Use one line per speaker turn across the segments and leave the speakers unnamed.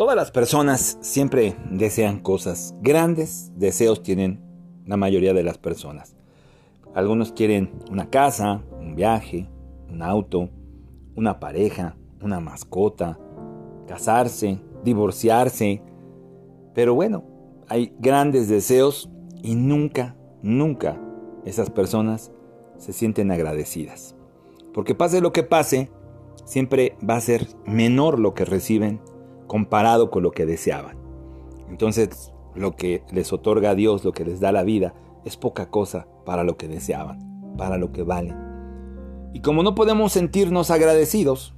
Todas las personas siempre desean cosas. Grandes deseos tienen la mayoría de las personas. Algunos quieren una casa, un viaje, un auto, una pareja, una mascota, casarse, divorciarse. Pero bueno, hay grandes deseos y nunca, nunca esas personas se sienten agradecidas. Porque pase lo que pase, siempre va a ser menor lo que reciben comparado con lo que deseaban. Entonces, lo que les otorga Dios, lo que les da la vida, es poca cosa para lo que deseaban, para lo que valen. Y como no podemos sentirnos agradecidos,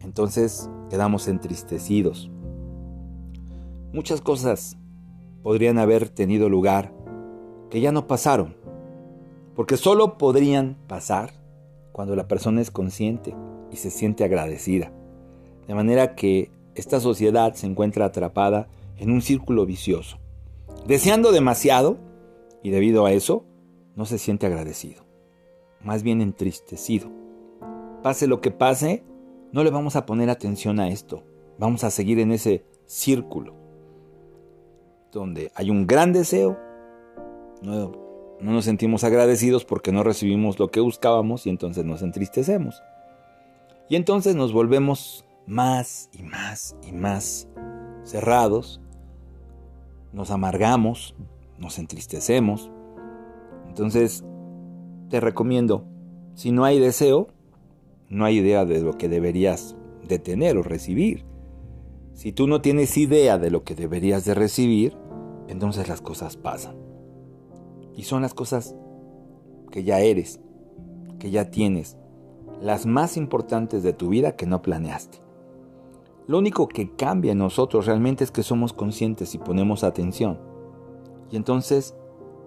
entonces quedamos entristecidos. Muchas cosas podrían haber tenido lugar que ya no pasaron, porque solo podrían pasar cuando la persona es consciente y se siente agradecida. De manera que esta sociedad se encuentra atrapada en un círculo vicioso, deseando demasiado y debido a eso no se siente agradecido, más bien entristecido. Pase lo que pase, no le vamos a poner atención a esto, vamos a seguir en ese círculo donde hay un gran deseo, no, no nos sentimos agradecidos porque no recibimos lo que buscábamos y entonces nos entristecemos. Y entonces nos volvemos más y más y más cerrados, nos amargamos, nos entristecemos. Entonces, te recomiendo, si no hay deseo, no hay idea de lo que deberías de tener o recibir. Si tú no tienes idea de lo que deberías de recibir, entonces las cosas pasan. Y son las cosas que ya eres, que ya tienes, las más importantes de tu vida que no planeaste. Lo único que cambia en nosotros realmente es que somos conscientes y ponemos atención. Y entonces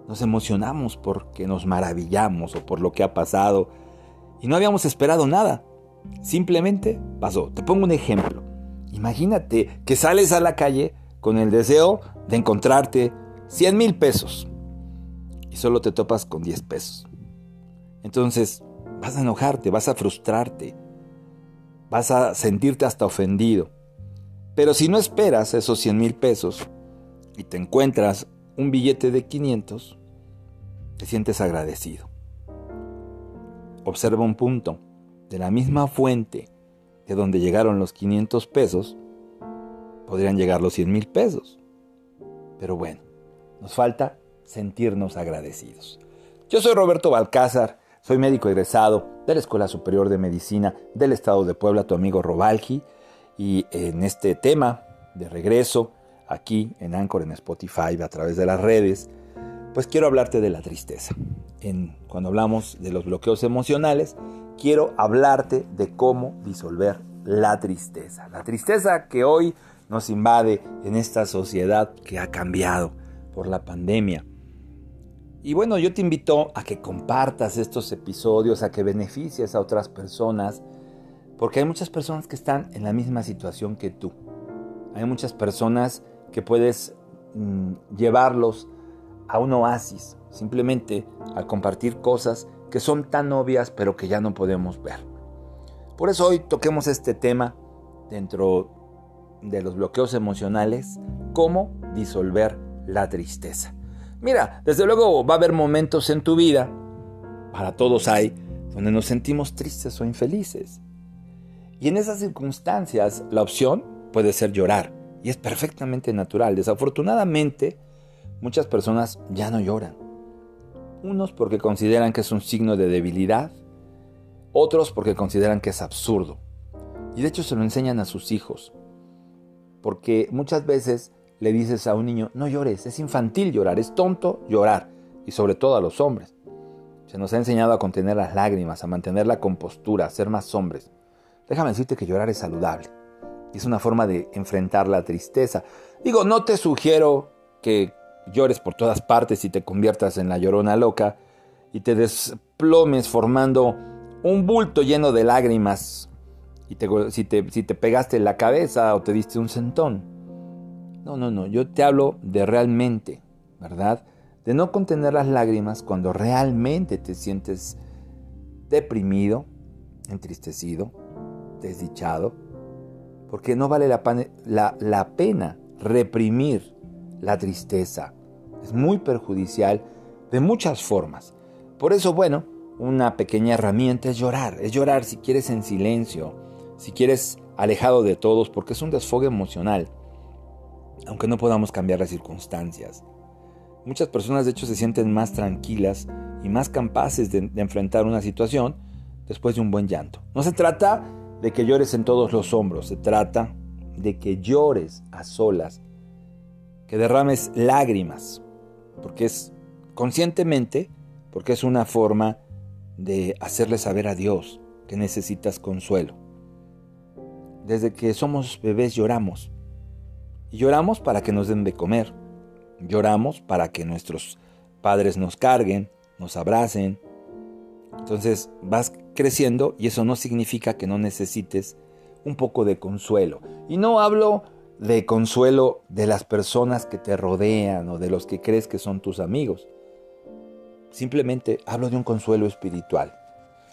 nos emocionamos porque nos maravillamos o por lo que ha pasado. Y no habíamos esperado nada. Simplemente pasó. Te pongo un ejemplo. Imagínate que sales a la calle con el deseo de encontrarte 100 mil pesos y solo te topas con 10 pesos. Entonces vas a enojarte, vas a frustrarte, vas a sentirte hasta ofendido. Pero si no esperas esos 100 mil pesos y te encuentras un billete de 500, te sientes agradecido. Observa un punto. De la misma fuente de donde llegaron los 500 pesos, podrían llegar los 100 mil pesos. Pero bueno, nos falta sentirnos agradecidos. Yo soy Roberto Balcázar, soy médico egresado de la Escuela Superior de Medicina del Estado de Puebla, tu amigo Robalgi, y en este tema de regreso aquí en Anchor, en Spotify, a través de las redes, pues quiero hablarte de la tristeza. Cuando hablamos de los bloqueos emocionales, quiero hablarte de cómo disolver la tristeza. La tristeza que hoy nos invade en esta sociedad que ha cambiado por la pandemia. Y bueno, yo te invito a que compartas estos episodios, a que beneficies a otras personas, porque hay muchas personas que están en la misma situación que tú. Hay muchas personas que puedes mm, llevarlos a un oasis, simplemente al compartir cosas que son tan obvias pero que ya no podemos ver. Por eso hoy toquemos este tema dentro de los bloqueos emocionales, cómo disolver la tristeza. Mira, desde luego va a haber momentos en tu vida, para todos hay, donde nos sentimos tristes o infelices. Y en esas circunstancias la opción puede ser llorar, y es perfectamente natural. Desafortunadamente, muchas personas ya no lloran. Unos porque consideran que es un signo de debilidad, otros porque consideran que es absurdo. Y de hecho se lo enseñan a sus hijos. Porque muchas veces le dices a un niño, no llores, es infantil llorar, es tonto llorar, y sobre todo a los hombres. Se nos ha enseñado a contener las lágrimas, a mantener la compostura, a ser más hombres. Déjame decirte que llorar es saludable. Es una forma de enfrentar la tristeza. Digo, no te sugiero que llores por todas partes y te conviertas en la llorona loca y te desplomes formando un bulto lleno de lágrimas y si, te, te pegaste la cabeza o te diste un sentón. No, no, no, yo te hablo de realmente, ¿verdad? De no contener las lágrimas cuando realmente te sientes deprimido, entristecido, desdichado, porque no vale la, pena reprimir la tristeza. Es muy perjudicial de muchas formas. Por eso, bueno, una pequeña herramienta es llorar. Es llorar si quieres en silencio, si quieres alejado de todos, porque es un desfogue emocional, aunque no podamos cambiar las circunstancias. Muchas personas de hecho se sienten más tranquilas y más capaces de, enfrentar una situación después de un buen llanto. No se trata de que llores en todos los hombros, se trata de que llores a solas, que derrames lágrimas, porque es conscientemente, porque es una forma de hacerle saber a Dios que necesitas consuelo. Desde que somos bebés lloramos. Lloramos para que nos den de comer. Lloramos para que nuestros padres nos carguen, nos abracen. Entonces vas creciendo y eso no significa que no necesites un poco de consuelo. Y no hablo de consuelo de las personas que te rodean o de los que crees que son tus amigos. Simplemente hablo de un consuelo espiritual,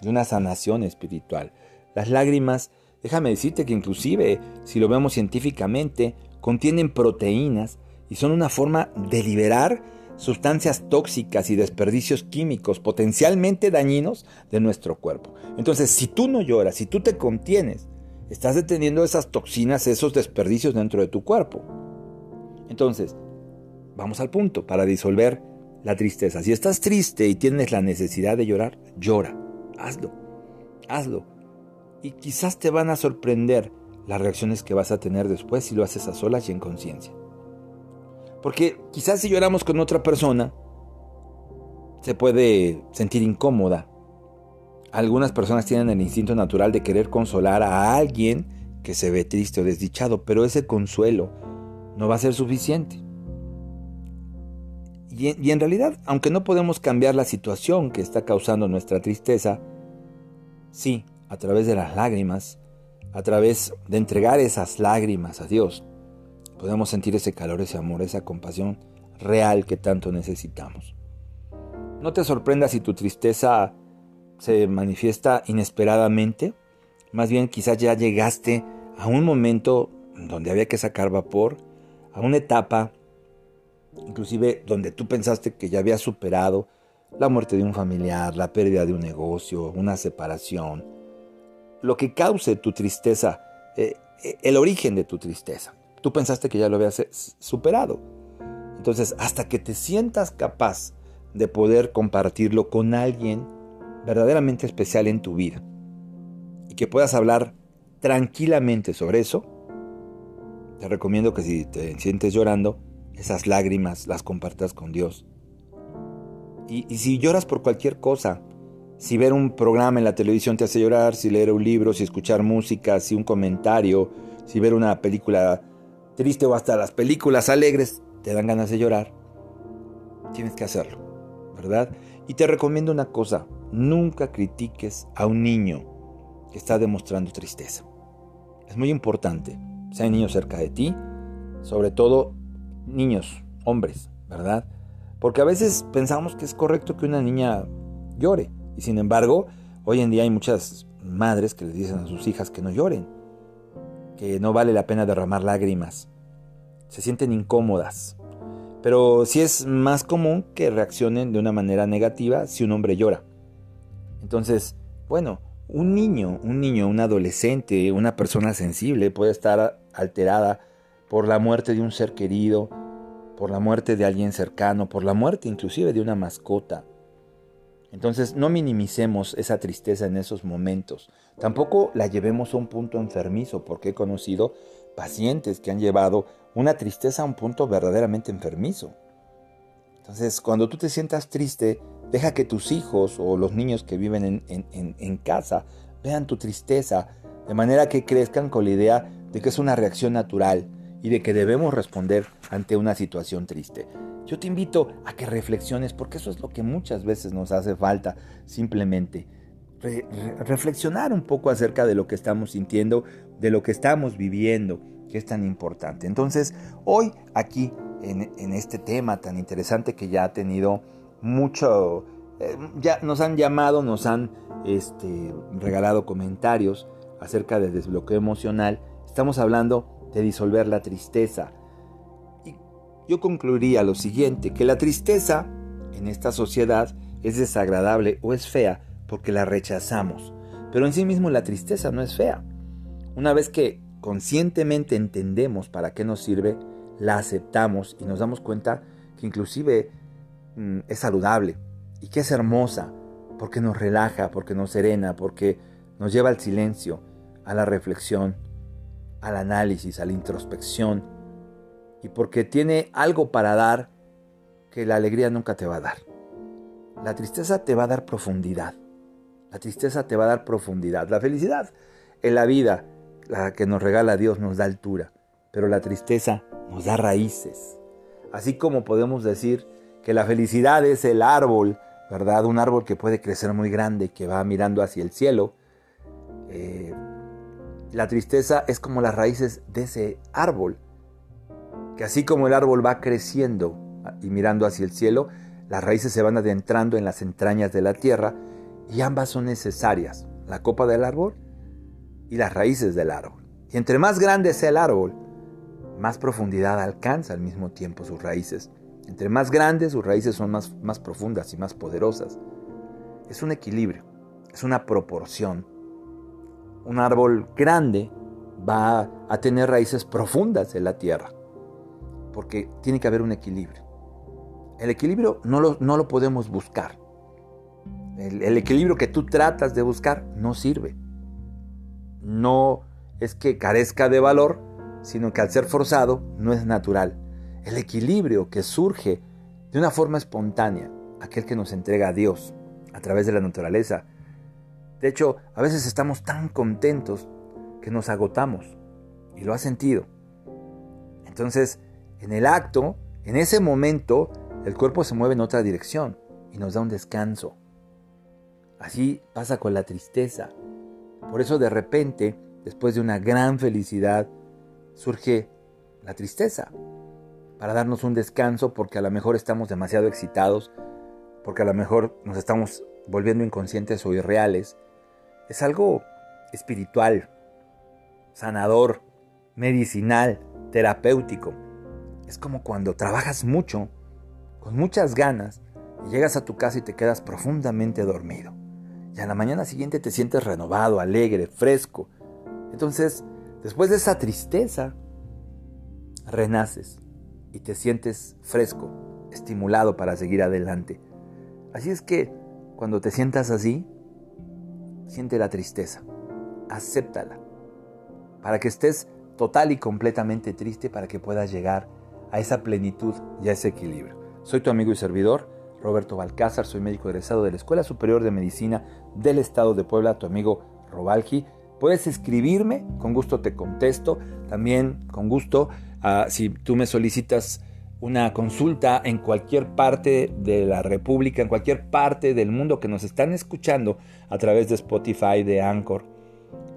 de una sanación espiritual. Las lágrimas, déjame decirte que inclusive, si lo vemos científicamente, contienen proteínas y son una forma de liberar sustancias tóxicas y desperdicios químicos potencialmente dañinos de nuestro cuerpo. Entonces, si tú no lloras, si tú te contienes, estás deteniendo esas toxinas, esos desperdicios dentro de tu cuerpo. Entonces, vamos al punto para disolver la tristeza. Si estás triste y tienes la necesidad de llorar, llora. Hazlo. Hazlo. Y quizás te van a sorprender las reacciones que vas a tener después si lo haces a solas y en conciencia. Porque quizás si lloramos con otra persona, se puede sentir incómoda. Algunas personas tienen el instinto natural de querer consolar a alguien que se ve triste o desdichado, pero ese consuelo no va a ser suficiente. Y, en realidad, aunque no podemos cambiar la situación que está causando nuestra tristeza, sí, a través de las lágrimas, a través de entregar esas lágrimas a Dios, podemos sentir ese calor, ese amor, esa compasión real que tanto necesitamos. No te sorprendas si tu tristeza se manifiesta inesperadamente, más bien quizás ya llegaste a un momento donde había que sacar vapor, a una etapa inclusive donde tú pensaste que ya habías superado la muerte de un familiar, la pérdida de un negocio, una separación, lo que cause tu tristeza, eh, eh, el origen de tu tristeza. Tú pensaste que ya lo habías eh, superado. Entonces, hasta que te sientas capaz de poder compartirlo con alguien verdaderamente especial en tu vida y que puedas hablar tranquilamente sobre eso, te recomiendo que si te sientes llorando, esas lágrimas las compartas con Dios. Y, si lloras por cualquier cosa, si ver un programa en la televisión te hace llorar, si leer un libro, si escuchar música, si un comentario, si ver una película triste o hasta las películas alegres te dan ganas de llorar, tienes que hacerlo, ¿verdad? Y te recomiendo una cosa, nunca critiques a un niño que está demostrando tristeza. Es muy importante, si hay niños cerca de ti, sobre todo niños, hombres, ¿verdad? Porque a veces pensamos que es correcto que una niña llore. Y sin embargo, hoy en día hay muchas madres que les dicen a sus hijas que no lloren, que no vale la pena derramar lágrimas. Se sienten incómodas. Pero sí es más común que reaccionen de una manera negativa si un hombre llora. Entonces, bueno, un niño, un niño, un adolescente, una persona sensible puede estar alterada por la muerte de un ser querido, por la muerte de alguien cercano, por la muerte inclusive de una mascota. Entonces no minimicemos esa tristeza en esos momentos. Tampoco la llevemos a un punto enfermizo, porque he conocido pacientes que han llevado una tristeza a un punto verdaderamente enfermizo. Entonces, cuando tú te sientas triste, deja que tus hijos o los niños que viven en, en casa vean tu tristeza, de manera que crezcan con la idea de que es una reacción natural, y de que debemos responder ante una situación triste. Yo te invito a que reflexiones porque eso es lo que muchas veces nos hace falta, simplemente reflexionar un poco acerca de lo que estamos sintiendo, de lo que estamos viviendo, que es tan importante. Entonces, hoy aquí en, este tema tan interesante que ya ha tenido mucho, eh, ya nos han llamado, nos han este, regalado comentarios acerca del desbloqueo emocional, Estamos hablando de disolver la tristeza. Yo concluiría lo siguiente, que la tristeza en esta sociedad es desagradable o es fea porque la rechazamos. Pero en sí mismo la tristeza no es fea. Una vez que conscientemente entendemos para qué nos sirve, la aceptamos y nos damos cuenta que inclusive mm, es saludable y que es hermosa porque nos relaja, porque nos serena, porque nos lleva al silencio, a la reflexión, al análisis, a la introspección y porque tiene algo para dar que la alegría nunca te va a dar. La tristeza te va a dar profundidad. La tristeza te va a dar profundidad. La felicidad en la vida, la que nos regala Dios, nos da altura. Pero la tristeza nos da raíces. Así como podemos decir que la felicidad es el árbol, ¿verdad? Un árbol que puede crecer muy grande, que va mirando hacia el cielo. Eh, la tristeza es como las raíces de ese árbol, que así como el árbol va creciendo y mirando hacia el cielo, las raíces se van adentrando en las entrañas de la tierra y ambas son necesarias, la copa del árbol y las raíces del árbol. Y entre más grande sea el árbol, más profundidad alcanza al mismo tiempo sus raíces. Entre más grandes, sus raíces son más, más profundas y más poderosas. Es un equilibrio, es una proporción. Un árbol grande va a tener raíces profundas en la tierra, porque tiene que haber un equilibrio. El equilibrio no lo, no lo podemos buscar. El, equilibrio que tú tratas de buscar no sirve. No es que carezca de valor, sino que al ser forzado no es natural. El equilibrio que surge de una forma espontánea, aquel que nos entrega a Dios a través de la naturaleza. De hecho, a veces estamos tan contentos que nos agotamos y lo has sentido. Entonces, en el acto, en ese momento, el cuerpo se mueve en otra dirección y nos da un descanso. Así pasa con la tristeza. Por eso de repente, después de una gran felicidad, surge la tristeza. Para darnos un descanso porque a lo mejor estamos demasiado excitados, porque a lo mejor nos estamos volviendo inconscientes o irreales. Es algo espiritual, sanador, medicinal, terapéutico. Es como cuando trabajas mucho, con muchas ganas, y llegas a tu casa y te quedas profundamente dormido y a la mañana siguiente te sientes renovado, alegre, fresco. Entonces, después de esa tristeza, renaces y te sientes fresco, estimulado para seguir adelante. Así es que cuando te sientas así, siente la tristeza, acéptala, para que estés total y completamente triste para que puedas llegar a esa plenitud y a ese equilibrio. Soy tu amigo y servidor, Roberto Balcázar, soy médico egresado de la Escuela Superior de Medicina del Estado de Puebla, tu amigo Robalgi. Puedes escribirme, con gusto te contesto. También con gusto, ah, si tú me solicitas una consulta en cualquier parte de la República, en cualquier parte del mundo que nos están escuchando a través de Spotify, de Anchor,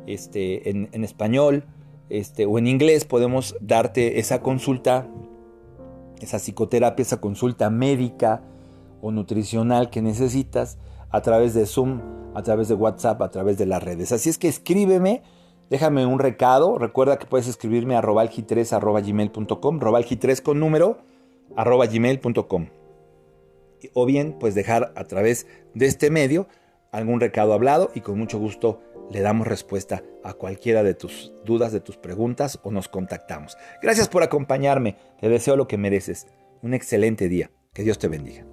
este, en, español este, o en inglés, podemos darte esa consulta, esa psicoterapia, esa consulta médica o nutricional que necesitas a través de Zoom, a través de WhatsApp, a través de las redes. Así es que escríbeme, déjame un recado. Recuerda que puedes escribirme a robalgi3 gmail.com, robalgi3 con número arroba. O bien, pues dejar a través de este medio algún recado hablado y con mucho gusto le damos respuesta a cualquiera de tus dudas, de tus preguntas o nos contactamos. Gracias por acompañarme, te deseo lo que mereces. Un excelente día. Que Dios te bendiga.